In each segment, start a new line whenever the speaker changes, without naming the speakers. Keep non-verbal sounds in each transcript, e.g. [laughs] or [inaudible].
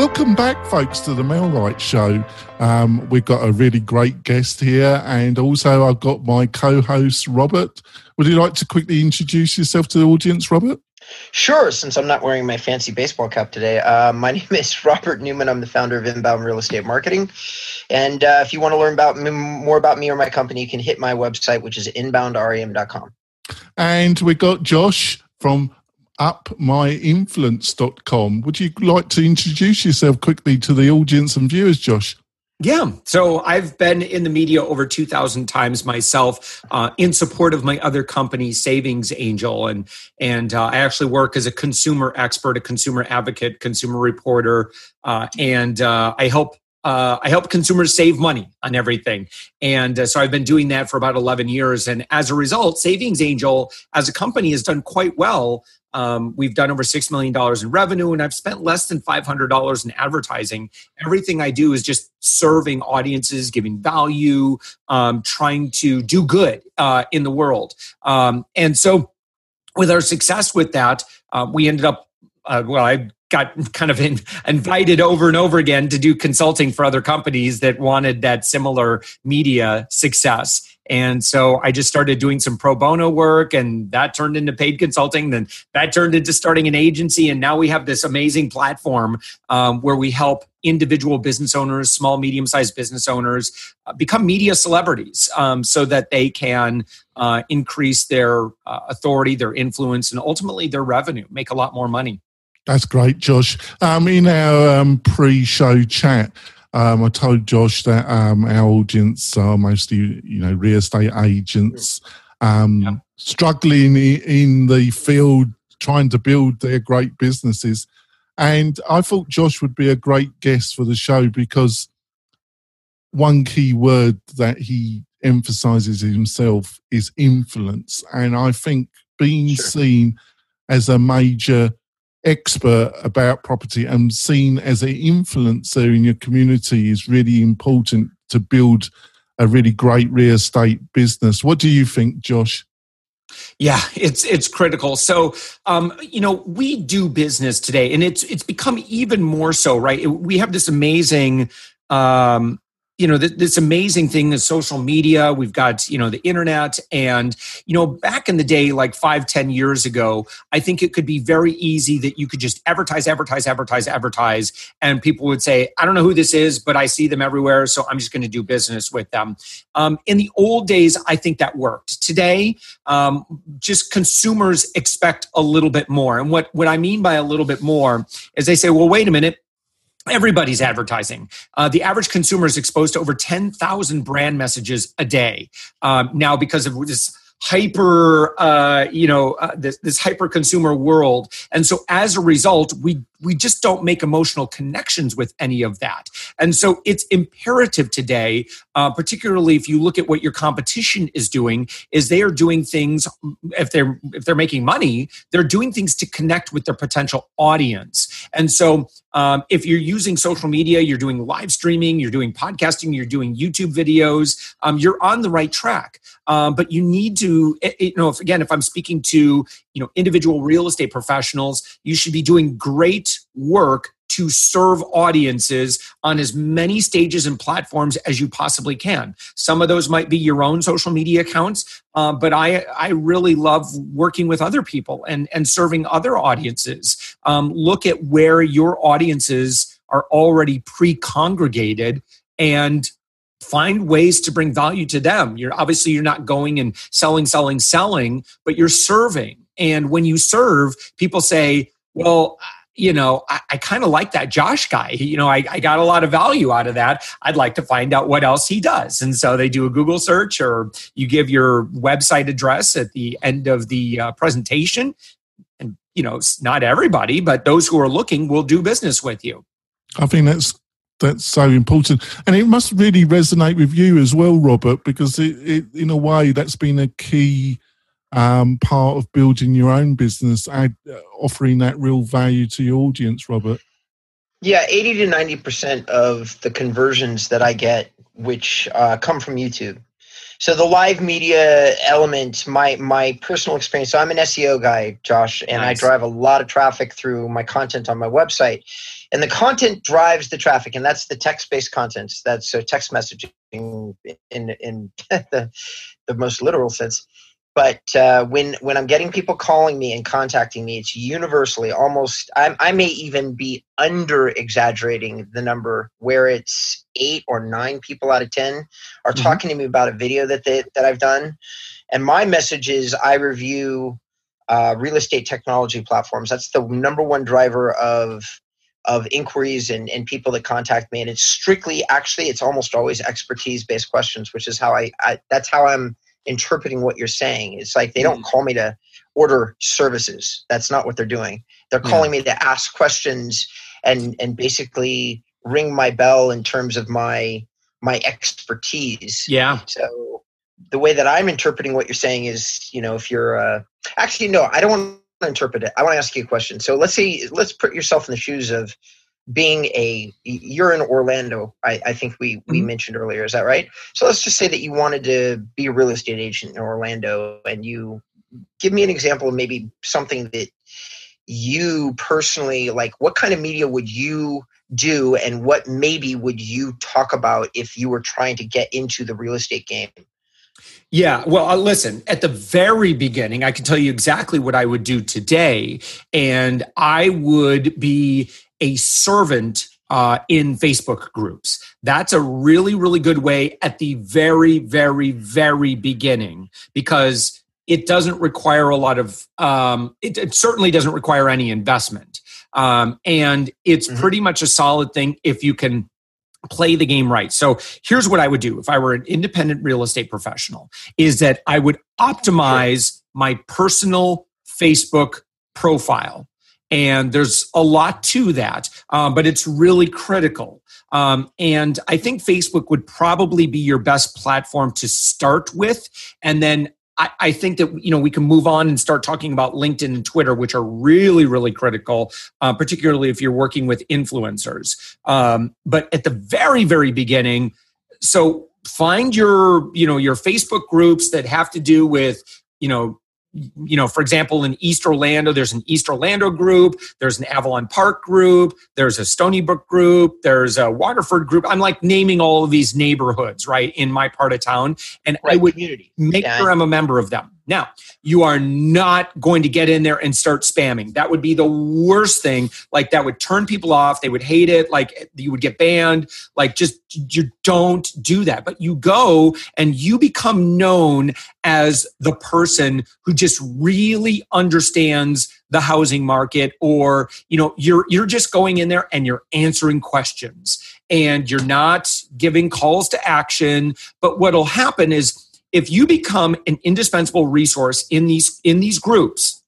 Welcome back, folks, to the MailRight Show. Um, we've got a really great guest here, and also I've got my co host, Robert. Would you like to quickly introduce yourself to the audience, Robert?
Sure, since I'm not wearing my fancy baseball cap today. Uh, my [laughs] name is Robert Newman. I'm the founder of Inbound Real Estate Marketing. And uh, if you want to learn about me, more about me or my company, you can hit my website, which is inboundrem.com.
And we got Josh from upmyinfluence.com. Would you like to introduce yourself quickly to the audience and viewers, Josh?
Yeah. So I've been in the media over 2,000 times myself uh, in support of my other company, Savings Angel. And, and uh, I actually work as a consumer expert, a consumer advocate, consumer reporter. Uh, and uh, I help uh, I help consumers save money on everything. And uh, so I've been doing that for about 11 years. And as a result, Savings Angel as a company has done quite well um, we've done over $6 million in revenue, and I've spent less than $500 in advertising. Everything I do is just serving audiences, giving value, um, trying to do good uh, in the world. Um, and so, with our success with that, uh, we ended up, uh, well, I got kind of in, invited over and over again to do consulting for other companies that wanted that similar media success. And so I just started doing some pro bono work, and that turned into paid consulting. Then that turned into starting an agency. And now we have this amazing platform um, where we help individual business owners, small, medium sized business owners, uh, become media celebrities um, so that they can uh, increase their uh, authority, their influence, and ultimately their revenue, make a lot more money.
That's great, Josh. Um, in our um, pre show chat, um, I told Josh that um, our audience are mostly, you know, real estate agents um, yeah. struggling in the field, trying to build their great businesses. And I thought Josh would be a great guest for the show because one key word that he emphasizes himself is influence. And I think being sure. seen as a major expert about property and seen as an influencer in your community is really important to build a really great real estate business. What do you think, Josh?
Yeah, it's it's critical. So, um, you know, we do business today, and it's it's become even more so. Right, we have this amazing um, you know this amazing thing is social media. We've got you know the internet. And you know back in the day like five ten years ago i think it could be very easy that you could just advertise advertise advertise advertise. And people would say i don't know who this is but i see them everywhere so i'm just going to do business with them. Um, in the old days i think that worked. Today um, just consumers expect a little bit more. And what what i mean by a little bit more is they say well wait a minute Everybody's advertising. Uh, the average consumer is exposed to over 10,000 brand messages a day. Um, now, because of this hyper uh, you know uh, this, this hyper consumer world and so as a result we we just don't make emotional connections with any of that and so it's imperative today uh, particularly if you look at what your competition is doing is they are doing things if they're if they're making money they're doing things to connect with their potential audience and so um, if you're using social media, you're doing live streaming, you're doing podcasting, you're doing YouTube videos, um, you're on the right track. Um, but you need to, you know, if, again, if I'm speaking to you know individual real estate professionals, you should be doing great work to serve audiences on as many stages and platforms as you possibly can. Some of those might be your own social media accounts, uh, but I I really love working with other people and and serving other audiences. Um, look at where your audiences are already pre-congregated and find ways to bring value to them you're obviously you're not going and selling selling selling but you're serving and when you serve people say well you know, I, I kind of like that Josh guy. You know, I, I, got a lot of value out of that. I'd like to find out what else he does. And so they do a Google search or you give your website address at the end of the uh, presentation. And, you know, not everybody, but those who are looking will do business with you.
I think that's that's so important and it must really resonate with you as well robert because it, it, in a way that's been a key um, part of building your own business, add, uh, offering that real value to your audience, Robert?
Yeah, 80 to 90% of the conversions that I get, which uh, come from YouTube. So the live media element, my my personal experience. So I'm an SEO guy, Josh, and nice. I drive a lot of traffic through my content on my website. and the content drives the traffic and that's the text-based content that's so text messaging in in [laughs] the, the most literal sense but uh, when when i'm getting people calling me and contacting me it's universally almost i i may even be under exaggerating the number where it's eight or nine people out of ten are mm-hmm. talking to me about a video that they, that i've done. And my message is i review uh, real estate technology platforms. That's the number one driver of of inquiries and, and people that contact me. And it's strictly actually it's almost always expertise based questions which is how I, I, that's how i'm interpreting what you're saying it's like they don't mm. call me to order services that's not what they're doing they're calling yeah. me to ask questions and and basically ring my bell in terms of my my expertise
yeah
so the way that i'm interpreting what you're saying is you know if you're uh actually no i don't want to interpret it. I want to ask you a question. So let's say let's put yourself in the shoes of being a you're in Orlando. I, I think we we mm-hmm. mentioned earlier. Is that right? So let's just say that you wanted to be a real estate agent in Orlando, and you give me an example of maybe something that you personally like. What kind of media would you do, and what maybe would you talk about if you were trying to get into the real estate game?
Yeah, well, uh, listen, at the very beginning, I can tell you exactly what I would do today. And I would be a servant uh, in Facebook groups. That's a really, really good way at the very, very, very beginning because it doesn't require a lot of, um, it, it, certainly doesn't require any investment. Um, and it's mm-hmm. pretty much a solid thing if you can play the game right. So here's what I would do if I were an independent real estate professional is that I would optimize my personal Facebook profile. And there's a lot to that, um, but it's really critical. Um, and I think Facebook would probably be your best platform to start with. And then I, I, think that you know we can move on and start talking about LinkedIn and Twitter, which are really really critical, uh, particularly if you're working with influencers. Um, but at the very very beginning, so find your you know your Facebook groups that have to do with you know you know, for example, in East Orlando, there's an East Orlando group, there's an Avalon Park group, there's a Stony Brook group, there's a Waterford group. I'm like naming all of these neighborhoods, right, in my part of town. And right, I would community. make yeah. sure I'm a member of them. Now, you are not going to get in there and start spamming. That would be the worst thing. Like, that would turn people off. They would hate it. Like, you would get banned. Like, just you don't do that. But you go and you become known as the person who just really understands the housing market or you know you're you're just going in there and you're answering questions and you're not giving calls to action but what'll happen is if you become an indispensable resource in these in these groups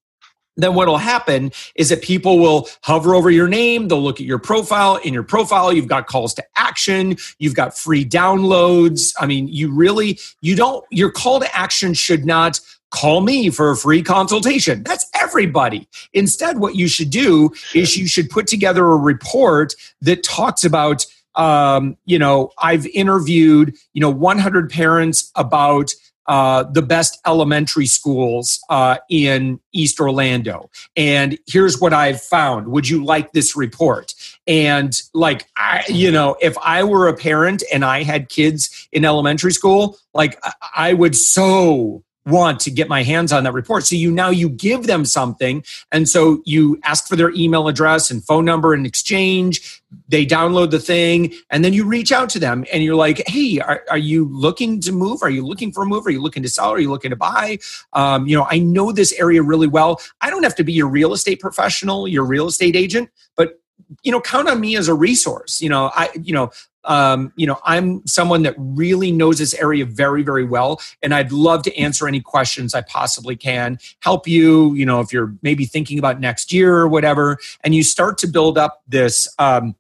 then what will happen is that people will hover over your name they'll look at your profile in your profile you've got calls to action you've got free downloads. I mean you really you don't your call to action should not call me for a free consultation. That's everybody. Instead what you should do is you should put together a report that talks about um, you know, I've interviewed, you know, 100 parents about uh, the best elementary schools uh, in East Orlando. And here's what I've found. Would you like this report? And like, I, you know, if I were a parent and I had kids in elementary school, like I would so want to get my hands on that report. So you now you give them something. And so you ask for their email address and phone number in exchange. They download the thing and then you reach out to them and you're like, Hey, are, are you looking to move? Are you looking for a move? Are you looking to sell? Are you looking to buy? Um, you know, I know this area really well. I don't have to be your real estate professional, your real estate agent, but you know count on me as a resource you know i you know um, you know, I'm someone that really knows this area very, very well, and I'd love to answer any questions I possibly can, help you. You know, if you're maybe thinking about next year or whatever, and you start to build up this, um,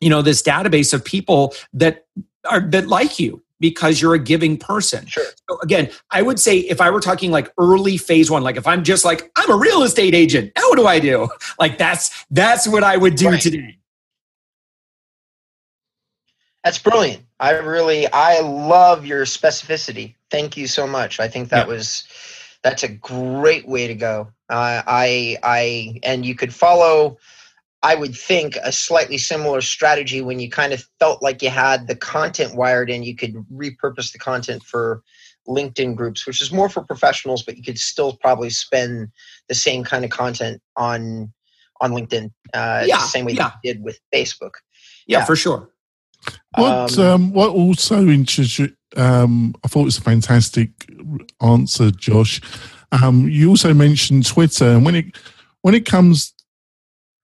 you know, this database of people that are that like you because you're a giving person.
Sure.
So again, I would say if I were talking like early phase one, like if I'm just like I'm a real estate agent, now what do I do? [laughs] Like that's that's what I would do right. today.
That's brilliant. I really, I love your specificity. Thank you so much. I think that yeah. was, that's a great way to go. Uh, I, I, and you could follow. I would think a slightly similar strategy when you kind of felt like you had the content wired in, you could repurpose the content for LinkedIn groups, which is more for professionals, but you could still probably spend the same kind of content on on LinkedIn. Uh, yeah, the same way yeah. you did with Facebook.
Yeah, yeah. for sure.
What um, um, what also interests you? Um, I thought it was a fantastic answer, Josh. Um, you also mentioned Twitter, and when it when it comes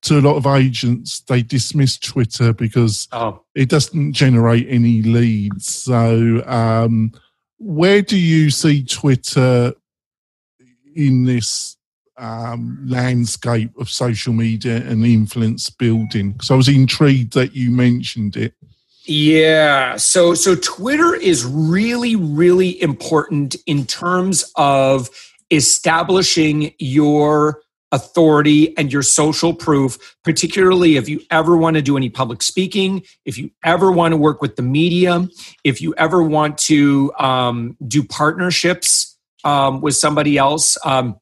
to a lot of agents, they dismiss Twitter because oh. it doesn't generate any leads. So, um, where do you see Twitter in this um, landscape of social media and influence building? Because I was intrigued that you mentioned it.
Yeah. So so Twitter is really really important in terms of establishing your authority and your social proof, particularly if you ever want to do any public speaking, if you ever want to work with the media, if you ever want to um, do partnerships um, with somebody else. Um,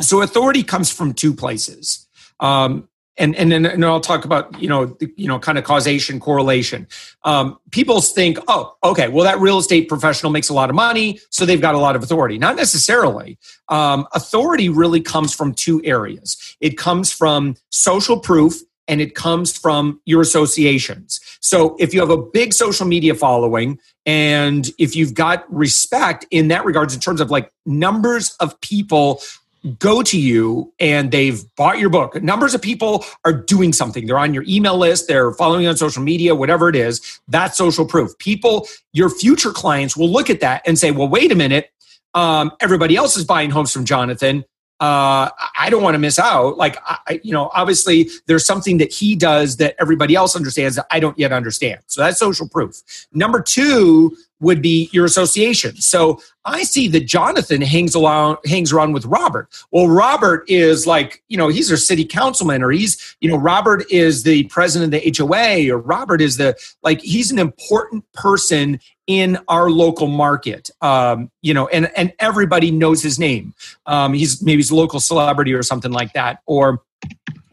so authority comes from two places. Um, and and then and I'll talk about you know the, you know kind of causation correlation. Um, people think, oh, okay, well that real estate professional makes a lot of money, so they've got a lot of authority. Not necessarily. Um, authority really comes from two areas. It comes from social proof. And it comes from your associations. So if you have a big social media following and if you've got respect in that regards, in terms of like numbers of people go to you and they've bought your book. Numbers of people are doing something. They're on your email list, they're following on social media, whatever it is. That's social proof. People, your future clients will look at that and say, well, wait a minute. Um, everybody else is buying homes from Jonathan. Uh, I don't want to miss out. Like, I, you know, obviously there's something that he does that everybody else understands that I don't yet understand. So that's social proof. Number two, would be your association. So I see that Jonathan hangs around hangs around with Robert. Well, Robert is like, you know, he's our city councilman or he's, you know, Robert is the president of the HOA or Robert is the like he's an important person in our local market. Um, you know, and and everybody knows his name. Um, he's maybe he's a local celebrity or something like that. Or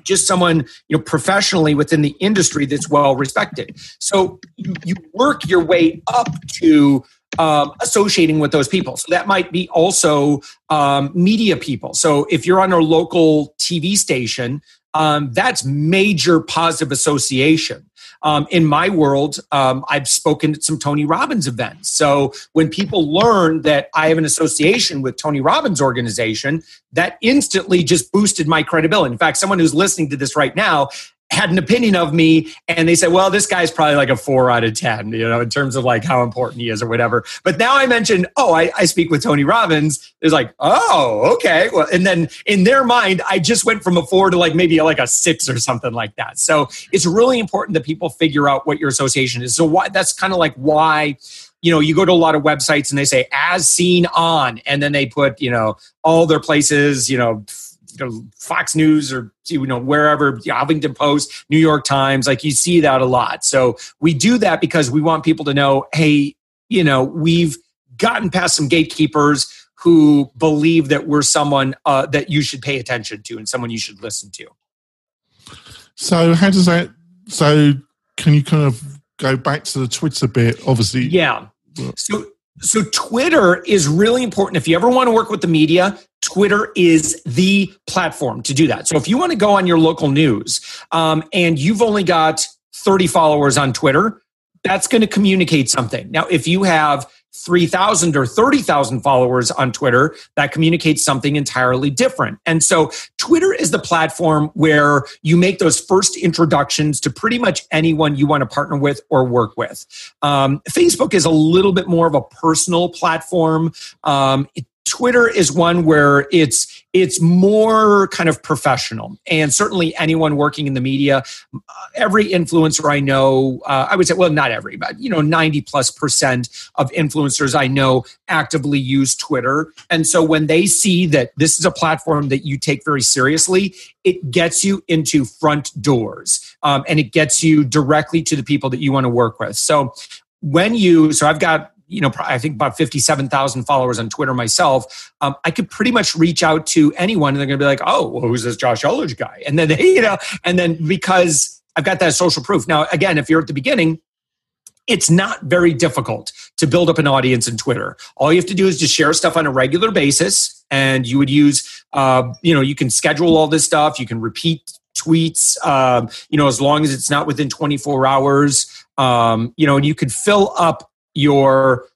just someone you know professionally within the industry that's well respected. So you, you work your way up to um, associating with those people. So that might be also um, media people. So if you're on a local tv station um, that's major positive association um, in my world, um, I've spoken at some Tony Robbins events. So when people learn that I have an association with Tony Robbins' organization, that instantly just boosted my credibility. In fact, someone who's listening to this right now had an opinion of me and they said, well, this guy's probably like a four out of 10, you know, in terms of like how important he is or whatever. But now I mentioned, oh, I, I speak with Tony Robbins. It's like, oh, okay. Well, and then in their mind, I just went from a four to like maybe like a six or something like that. So it's really important that people figure out what your association is. So why that's kind of like why you know, you go to a lot of websites and they say as seen on, and then they put, you know, all their places, you know, you know, Fox News or you know wherever the Huffington Post, New York Times, like you see that a lot. So we do that because we want people to know, hey, you know, we've gotten past some gatekeepers who believe that we're someone uh, that you should pay attention to and someone you should listen to.
So how does that? So can you kind of go back to the Twitter bit? Obviously,
yeah. So so Twitter is really important. If you ever want to work with the media, Twitter is the platform to do that. So if you want to go on your local news um, and you've only got 30 followers on Twitter, that's going to communicate something. Now, if you have 3,000 or 30,000 followers on Twitter, that communicates something entirely different. And so Twitter is the platform where you make those first introductions to pretty much anyone you want to partner with or work with. Um, Facebook is a little bit more of a personal platform. Um, it Twitter is one where it's it's more kind of professional, and certainly anyone working in the media, every influencer I know, uh, I would say, well, not every, but you know, ninety plus percent of influencers I know actively use Twitter, and so when they see that this is a platform that you take very seriously, it gets you into front doors, um, and it gets you directly to the people that you want to work with. So when you, so I've got you know, I think about 57,000 followers on Twitter myself, um, I could pretty much reach out to anyone and they're going to be like, oh, well, who's this Josh Elledge guy? And then, they, [laughs] you know, and then because I've got that social proof. Now, again, if you're at the beginning, it's not very difficult to build up an audience in Twitter. All you have to do is just share stuff on a regular basis, and you would use, uh, you know, you can schedule all this stuff. You can repeat tweets, um, you know, as long as it's not within 24 hours. Um, you know, and you could fill up your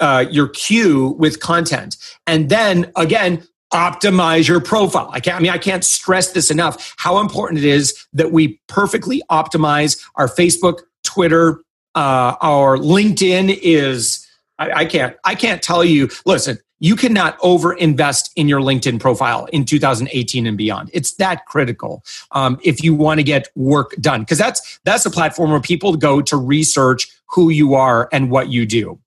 uh, your queue with content, and then again optimize your profile. I can't. I mean, I can't stress this enough. How important it is that we perfectly optimize our Facebook, Twitter, uh, our LinkedIn is. I, I can't. I can't tell you. Listen, you cannot over invest in your LinkedIn profile in 2018 and beyond. It's that critical um, if you want to get work done because that's that's a platform where people go to research who you are and what you do.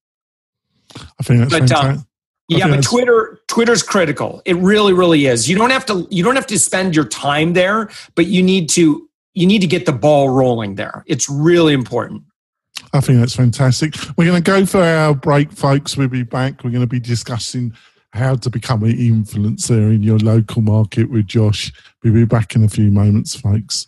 I think that's but, um,
yeah, but Twitter Twitter's critical. It really, really is. You don't have to you don't have to spend your time there, but you need to you need to get the ball rolling there. It's really important.
I think that's fantastic. We're going to go for our break, folks. We'll be back. We're going to be discussing how to become an influencer in your local market with Josh. We'll be back in a few moments, folks.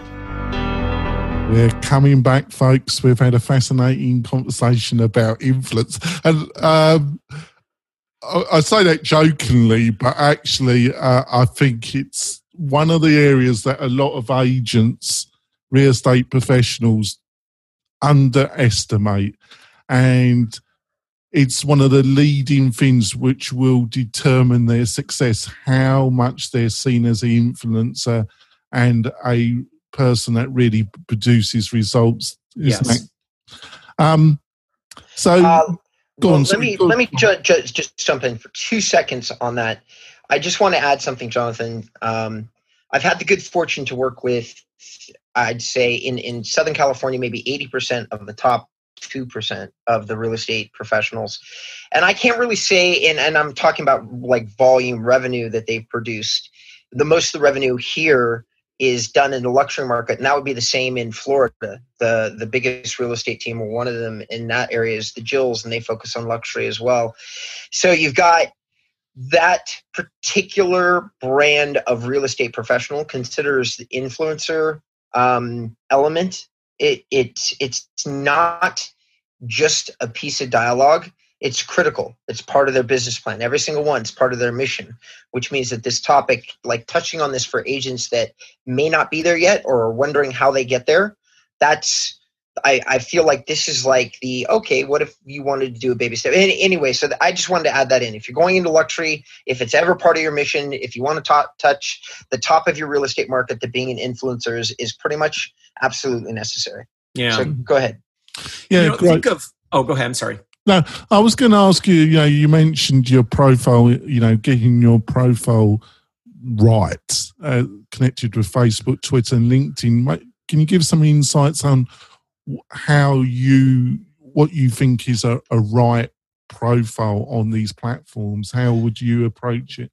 We're coming back, folks. We've had a fascinating conversation about influence. And um, I, I, say that jokingly, but actually, uh, I think it's one of the areas that a lot of agents, real estate professionals underestimate. And it's one of the leading things which will determine their success, how much they're seen as an influencer and a person that really produces results.
Yes.
Um, so, uh,
well, on, let me let me ju- ju- just jump in for two seconds on that. I just want to add something, Jonathan. Um, I've had the good fortune to work with, I'd say, in in Southern California, maybe eighty percent of the top 2% of the real estate professionals. And I can't really say, and, and I'm talking about like volume revenue that they've produced. The most of the revenue here is done in the luxury market, and that would be the same in Florida. The the biggest real estate team, or one of them in that area, is the Jills, and they focus on luxury as well. So you've got that particular brand of real estate professional considers the influencer um, element. It it's it's not just a piece of dialogue it's critical. It's part of their business plan. Every single one is part of their mission, which means that this topic, like touching on this for agents that may not be there yet or are wondering how they get there, that's I, I feel like this is like the okay what if you wanted to do a baby step? Anyway so i just wanted to add that in. If you're going into luxury if it's ever part of your mission if you want to talk, touch the top of your real estate market that being an influencer is, is pretty much absolutely necessary.
Yeah.
So go ahead.
Yeah you know, think of oh go ahead. I'm sorry
no, I was going to ask you. You know, you mentioned your profile. You know, getting your profile right, uh, connected with Facebook, Twitter, and LinkedIn. Can you give some insights on how you, what you think is a, a right profile on these platforms? How would you approach it?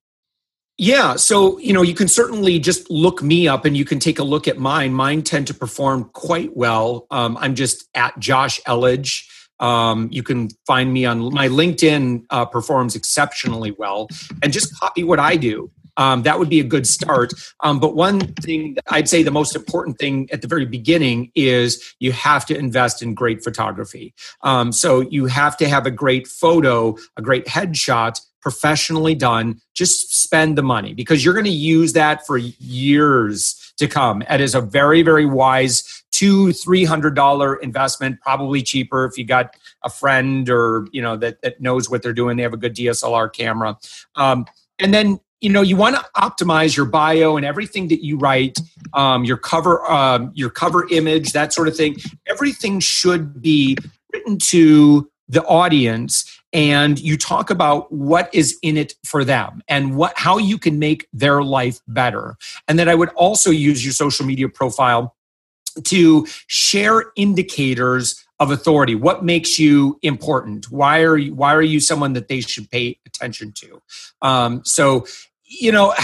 Yeah, so you know, you can certainly just look me up, and you can take a look at mine. Mine tend to perform quite well. Um, I'm just at Josh Elledge. Um, you can find me on my LinkedIn uh, performs exceptionally well, and just copy what I do. Um, that would be a good start. Um, but one thing I'd say the most important thing at the very beginning is you have to invest in great photography. Um, so you have to have a great photo, a great headshot, professionally done. Just spend the money because you're going to use that for years to come. It is a very, very wise two three hundred dollar investment probably cheaper if you got a friend or you know that, that knows what they're doing. They have a good dslr camera. Um, and then you know you want to optimize your bio and everything that you write um, your cover um, your cover image that sort of thing. Everything should be written to the audience and you talk about what is in it for them and what how you can make their life better. And then I would also use your social media profile to share indicators of authority. What makes you important? Why are you why are you someone that they should pay attention to? Um, so you know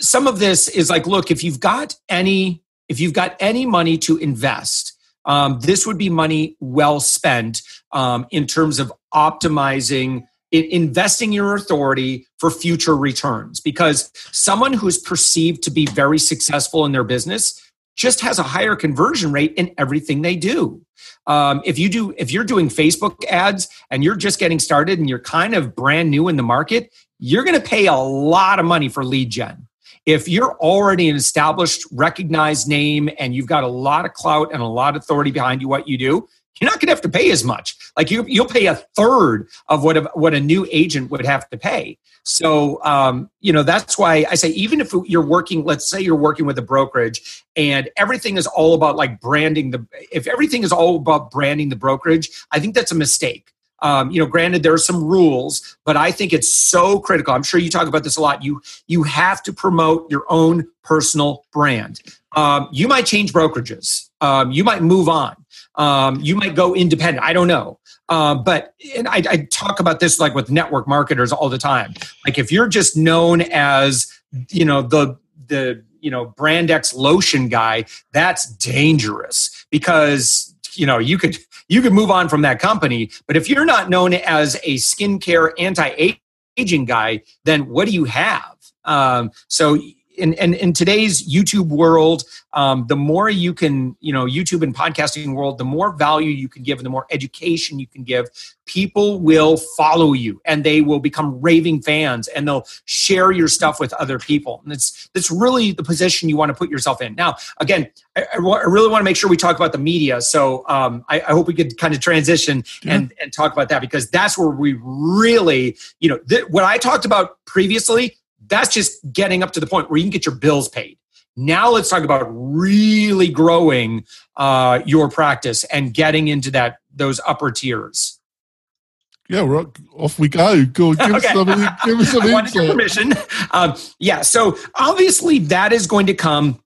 some of this is like look if you've got any if you've got any money to invest um, this would be money well spent um, in terms of optimizing investing your authority for future returns because someone who's perceived to be very successful in their business just has a higher conversion rate in everything they do. Um, if you do, if you're doing Facebook ads and you're just getting started and you're kind of brand new in the market, you're going to pay a lot of money for lead gen. If you're already an established, recognized name and you've got a lot of clout and a lot of authority behind you, what you do, you're not going to have to pay as much. Like you, you'll pay a third of what a, what a new agent would have to pay. So, um, you know, that's why I say even if you're working, let's say you're working with a brokerage and everything is all about like branding the. If everything is all about branding the brokerage, I think that's a mistake. Um, you know, granted there are some rules, but I think it's so critical. I'm sure you talk about this a lot. You you have to promote your own personal brand. Um, you might change brokerages. Um, you might move on. Um, you might go independent. I don't know. Uh, but and I, I talk about this like with network marketers all the time. Like if you're just known as you know the the you know brand X lotion guy, that's dangerous because you know you could you could move on from that company. But if you're not known as a skincare anti aging guy, then what do you have? Um, so in, in, in today's YouTube world, um, the more you can, you know, YouTube and podcasting world, the more value you can give and the more education you can give, people will follow you and they will become raving fans and they'll share your stuff with other people. And it's, that's really the position you want to put yourself in. Now, again, I, I, I really want to make sure we talk about the media. So um, I, I, hope we could kind of transition mm-hmm. and, and talk about that because that's where we really, you know, th- what I talked about previously that's just getting up to the point where you can get your bills paid. Now let's talk about really growing uh, your practice and getting into that those upper tiers.
Yeah, right. Off we go. Go [laughs] give okay. us some, give us some [laughs]
insight. permission. Um, yeah, so obviously that is going to come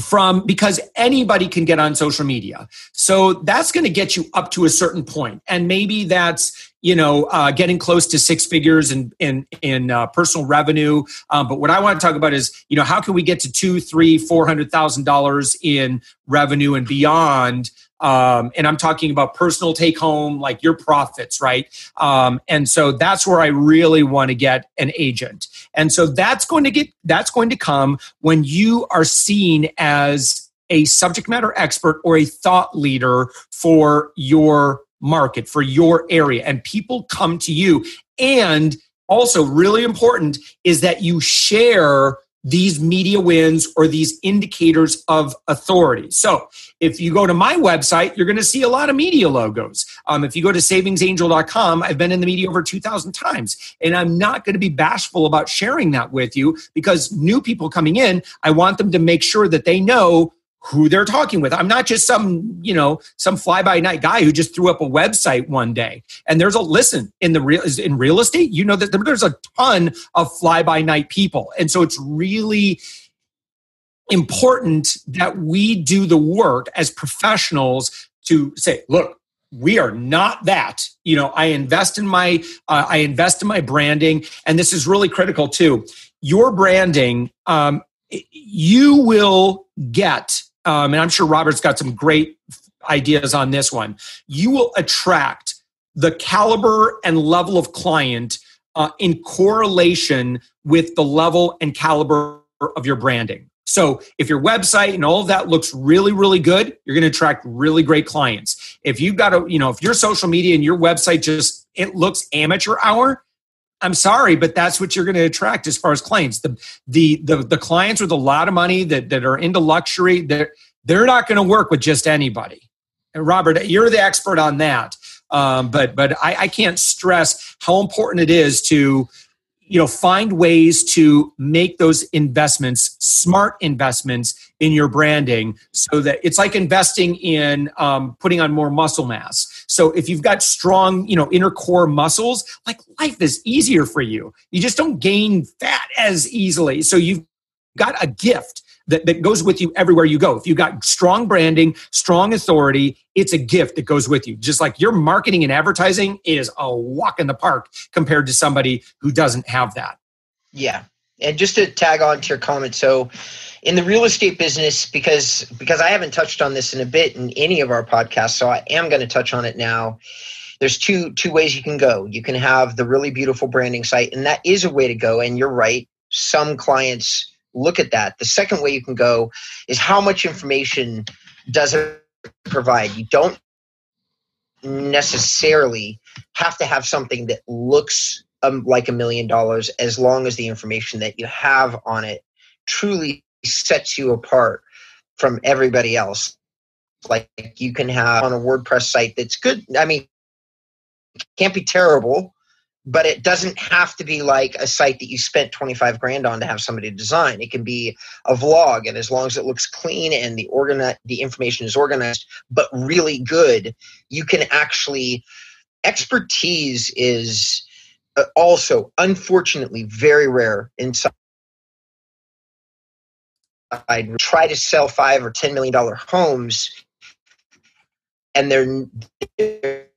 from because anybody can get on social media. So that's going to get you up to a certain point, and maybe that's you know uh, getting close to six figures in in in uh, personal revenue. Um, but what I want to talk about is you know how can we get to two, three, four hundred thousand dollars in revenue and beyond um, and I'm talking about personal take home, like your profits, right? Um, and so that's where I really want to get an agent. And so that's going to get that's going to come when you are seen as a subject matter expert or a thought leader for your market, for your area, and people come to you. And also, really important is that you share these media wins or these indicators of authority. So, if you go to my website, you're going to see a lot of media logos. Um, if you go to savingsangel.com, I've been in the media over 2,000 times, and I'm not going to be bashful about sharing that with you because new people coming in, I want them to make sure that they know who they're talking with. I'm not just some, you know, some fly by night guy who just threw up a website one day. And there's a listen in the real in real estate, you know that there's a ton of fly by night people. And so it's really important that we do the work as professionals to say, look, we are not that you know i invest in my uh, i invest in my branding and this is really critical too your branding um, you will get um, and I'm sure Robert's got some great ideas on this one. You will attract the caliber and level of client uh, in correlation with the level and caliber of your branding. So if your website and all of that looks really, really good, you're going to attract really great clients. If you've got a, you know, if your social media and your website just it looks amateur hour, I'm sorry, but that's what you're going to attract as far as clients. The the the, the clients with a lot of money that, that are into luxury, they're they're not going to work with just anybody. And Robert, you're the expert on that. Um, but but I, I can't stress how important it is to you know find ways to make those investments smart investments in your branding so that it's like investing in um, putting on more muscle mass. So if you've got strong, you know, inner core muscles, like life is easier for you. You just don't gain fat as easily. So you've got a gift that, that goes with you everywhere you go. If you've got strong branding, strong authority, it's a gift that goes with you. Just like your marketing and advertising is a walk in the park compared to somebody who doesn't have that.
Yeah. And just to tag on to your comment, so in the real estate business, because because I haven't touched on this in a bit in any of our podcasts, so I am going to touch on it now. There's two two ways you can go. You can have the really beautiful branding site, and that is a way to go. And you're right. Some clients look at that. The second way you can go is how much information does it provide? You don't necessarily have to have something that looks um, like a million dollars as long as the information that you have on it truly sets you apart from everybody else. Like you can have on a WordPress site that's good. I mean, can't be terrible, but it doesn't have to be like a site that you spent 25 grand on to have somebody design it can be a vlog and as long as it looks clean and the organi- the information is organized but really good you can actually expertise is also unfortunately very rare inside I try to sell five or ten million dollar homes, and they're, they're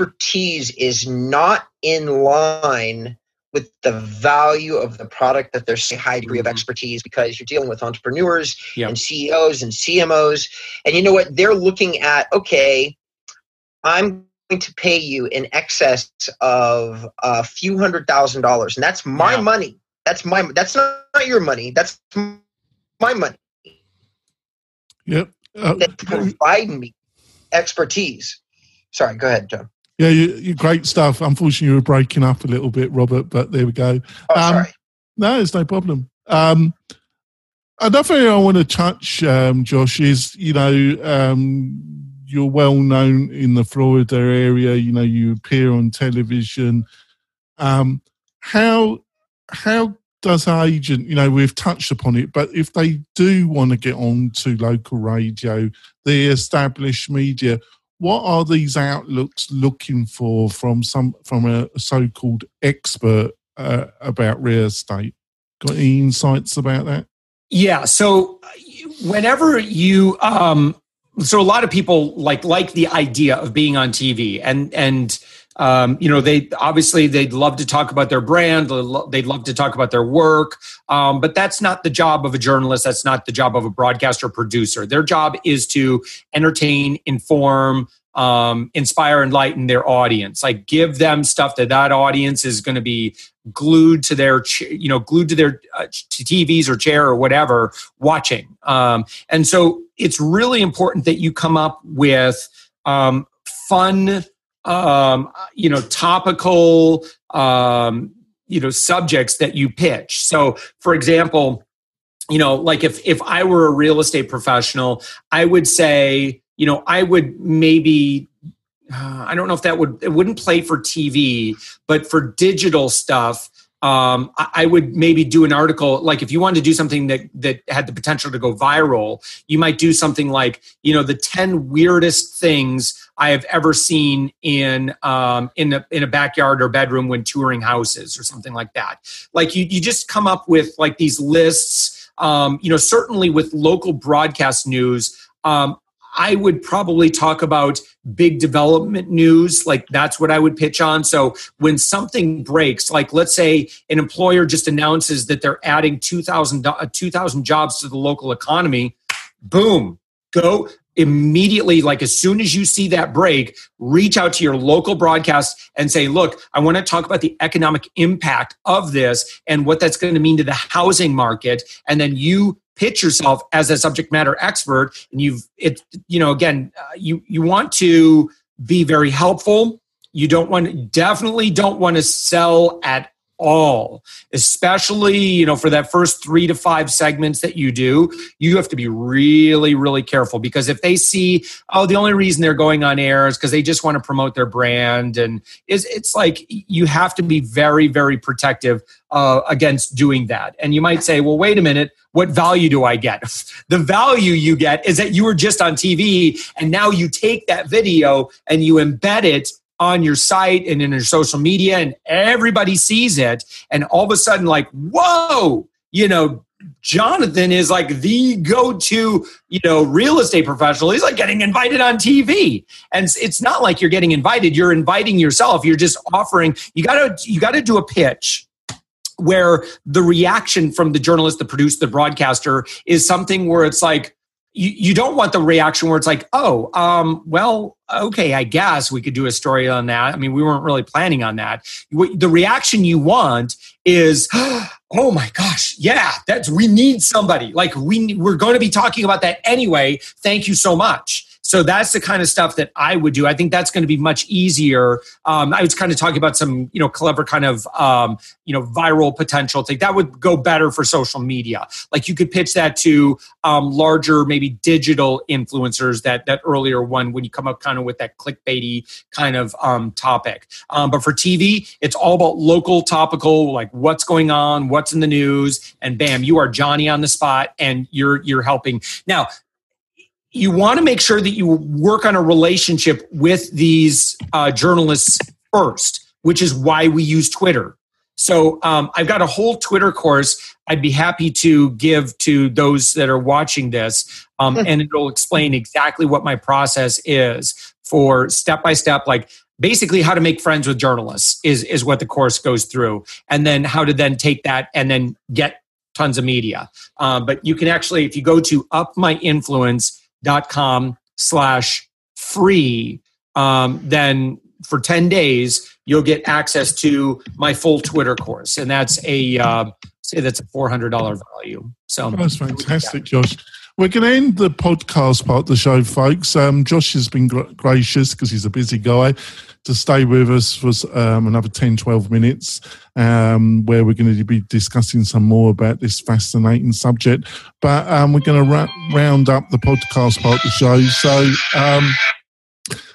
expertise is not in line with the value of the product that there's a high degree of mm-hmm. expertise because you're dealing with entrepreneurs yep. and CEOs and CMOs. And you know what? They're looking at, okay, I'm to pay you in excess of a few hundred thousand dollars. And that's my yeah. money. That's my that's not, not your money. That's my money.
Yep.
Uh, that provide me expertise. Sorry, go ahead, John.
Yeah, you, you, great stuff. Unfortunately, you were breaking up a little bit, Robert, but there we go.
Oh, um, sorry.
No, it's no problem. Um, another thing I want to touch, um, Josh, is you know um, you're well known in the Florida area. You know you appear on television. Um, how how does an agent? You know we've touched upon it, but if they do want to get on to local radio, the established media, what are these outlooks looking for from some from a so-called expert uh, about real estate? Got any insights about that?
Yeah. So whenever you um, so a lot of people like like the idea of being on TV and and um, you know they obviously they'd love to talk about their brand they'd love to talk about their work um, but that's not the job of a journalist that's not the job of a broadcaster producer. Their job is to entertain inform um, inspire enlighten their audience like give them stuff that that audience is going to be glued to their you know glued to their uh, tvs or chair or whatever watching um, and so it's really important that you come up with um, fun um, you know, topical, um, you know, subjects that you pitch. So, for example, you know, like if if I were a real estate professional, I would say, you know, I would maybe uh, I don't know if that would it wouldn't play for TV, but for digital stuff, um, I would maybe do an article like if you wanted to do something that that had the potential to go viral, you might do something like you know the ten weirdest things I have ever seen in um, in a in a backyard or bedroom when touring houses or something like that. Like you you just come up with like these lists. Um, you know, certainly with local broadcast news, um, I would probably talk about big development news. Like that's what I would pitch on. So when something breaks, like let's say an employer just announces that they're adding 2,000 uh, 2, jobs to the local economy, boom, go immediately like as soon as you see that break reach out to your local broadcast and say look i want to talk about the economic impact of this and what that's going to mean to the housing market and then you pitch yourself as a subject matter expert and you've it you know again uh, you you want to be very helpful. You don't want definitely don't want to sell at all, especially, you know, for that first three to five segments that you do, you have to be really, really careful because if they see, oh, the only reason they're going on air is because they just want to promote their brand. And is it's like you have to be very, very protective uh, against doing that. And you might say, well, wait a minute, what value do I get? [laughs] the value you get is that you were just on TV and now you take that video and you embed it on your site and in your social media and everybody sees it. And all of a sudden like whoa you know jonathan is like the go-to you know real estate professional. He's like getting invited on tv and it's not like you're getting invited. You're inviting yourself. You're just offering you gotta you gotta do a pitch where the reaction from the journalist the producer the broadcaster is something where it's like you, you don't want the reaction where it's like, oh, um, well, okay, I guess we could do a story on that. I mean, we weren't really planning on that. The reaction you want is, [gasps] oh my gosh, yeah, that's we need somebody. Like we we're going to be talking about that anyway. Thank you so much. So that's the kind of stuff that I would do. I think that's going to be much easier. Um, I was kind of talking about some, you know, clever kind of, um, you know, viral potential thing that would go better for social media. Like you could pitch that to um, larger, maybe digital influencers. That that earlier one when you come up kind of with that clickbaity kind of um, topic. Um, but for TV, it's all about local, topical, like what's going on, what's in the news, and bam, you are Johnny on the spot, and you're you're helping. Now you want to make sure that you work on a relationship with these uh, journalists first, which is why we use Twitter. So um, I've got a whole Twitter course I'd be happy to give to those that are watching this, um, hmm. and it'll explain exactly what my process is for step by step, like basically how to make friends with journalists is is what the course goes through, and then how to then take that and then get tons of media. Um, but you can actually, if you go to Up My Influence dot com slash free um, then for 10 days you'll get access to my full twitter course. And that's a uh, say that's a $400 value. So
that's fantastic josh we're going to end the podcast part of the show folks um, josh has been gr- gracious because he's a busy guy to stay with us for um, another 10, 12 minutes, um, where we're going to be discussing some more about this fascinating subject. But um, we're going to ra- round up the podcast part of the show. So, um,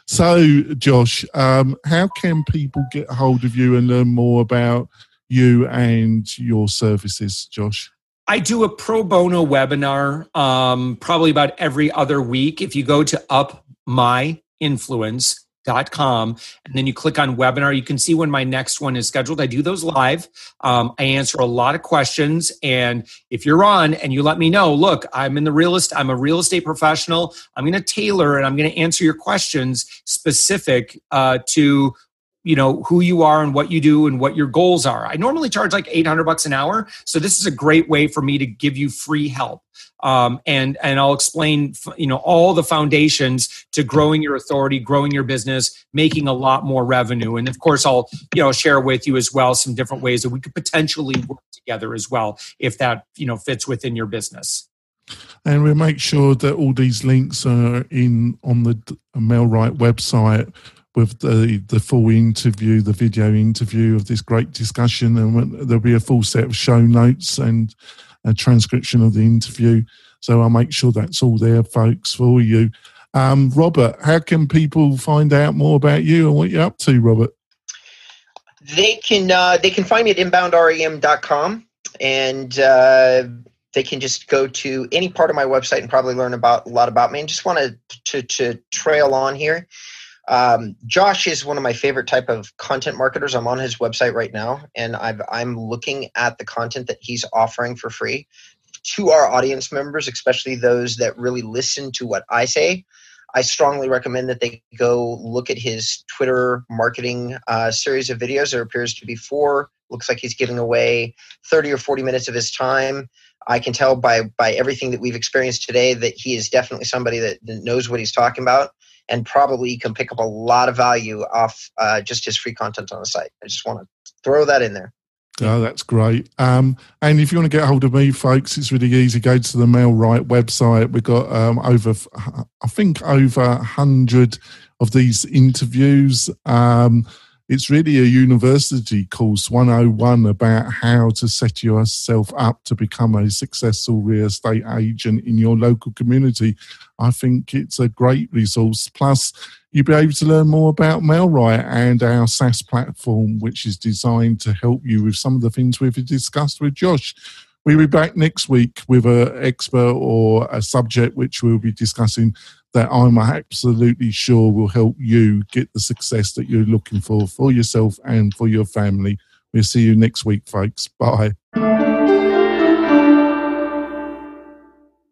so Josh, um, how can people get hold of you and learn more about you and your services, Josh?
I do a pro bono webinar um, probably about every other week. If you go to Up My Influence, dot com and then you click on webinar you can see when my next one is scheduled. I do those live. Um, i answer a lot of questions. And if you're on and you let me know look i'm in the real estate i'm a real estate professional. I'm going to tailor and i'm going to answer your questions specific uh, to you know who you are and what you do and what your goals are. I normally charge like 800 bucks an hour. So this is a great way for me to give you free help. Um, and and i'll explain you know all the foundations to growing your authority growing your business making a lot more revenue. And of course i'll you know share with you as well some different ways that we could potentially work together as well if that you know fits within your business.
And we'll make sure that all these links are in on the MailRight website with the, the full interview, the video interview of this great discussion, and there'll be a full set of show notes and a transcription of the interview. So I'll make sure that's all there, folks, for you. Um, Robert, how can people find out more about you and what you're up to, Robert?
They can uh, they can find me at inboundrem.com and uh, they can just go to any part of my website and probably learn about a lot about me. And just want to to, to trail on here. Um, Josh is one of my favorite type of content marketers. I'm on his website right now, and i am looking at the content that he's offering for free to our audience members, especially those that really listen to what I say. I strongly recommend that they go look at his Twitter marketing uh, series of videos. There appears to be four. Looks like he's giving away 30 or 40 minutes of his time. I can tell by by everything that we've experienced today that he is definitely somebody that knows what he's talking about and probably you can pick up a lot of value off uh, just his free content on the site. I just want to throw that in there.
Oh, that's great. Um, and if you want to get a hold of me, folks, it's really easy. Go to the MailRight website. We've got um, over, I think, over 100 of these interviews. Um, it's really a university course 101 about how to set yourself up to become a successful real estate agent in your local community. I think it's a great resource. Plus, you'll be able to learn more about MailRight and our SaaS platform, which is designed to help you with some of the things we've discussed with Josh. We'll be back next week with an expert or a subject which we'll be discussing that I'm absolutely sure will help you get the success that you're looking for for yourself and for your family. We'll see you next week, folks. Bye.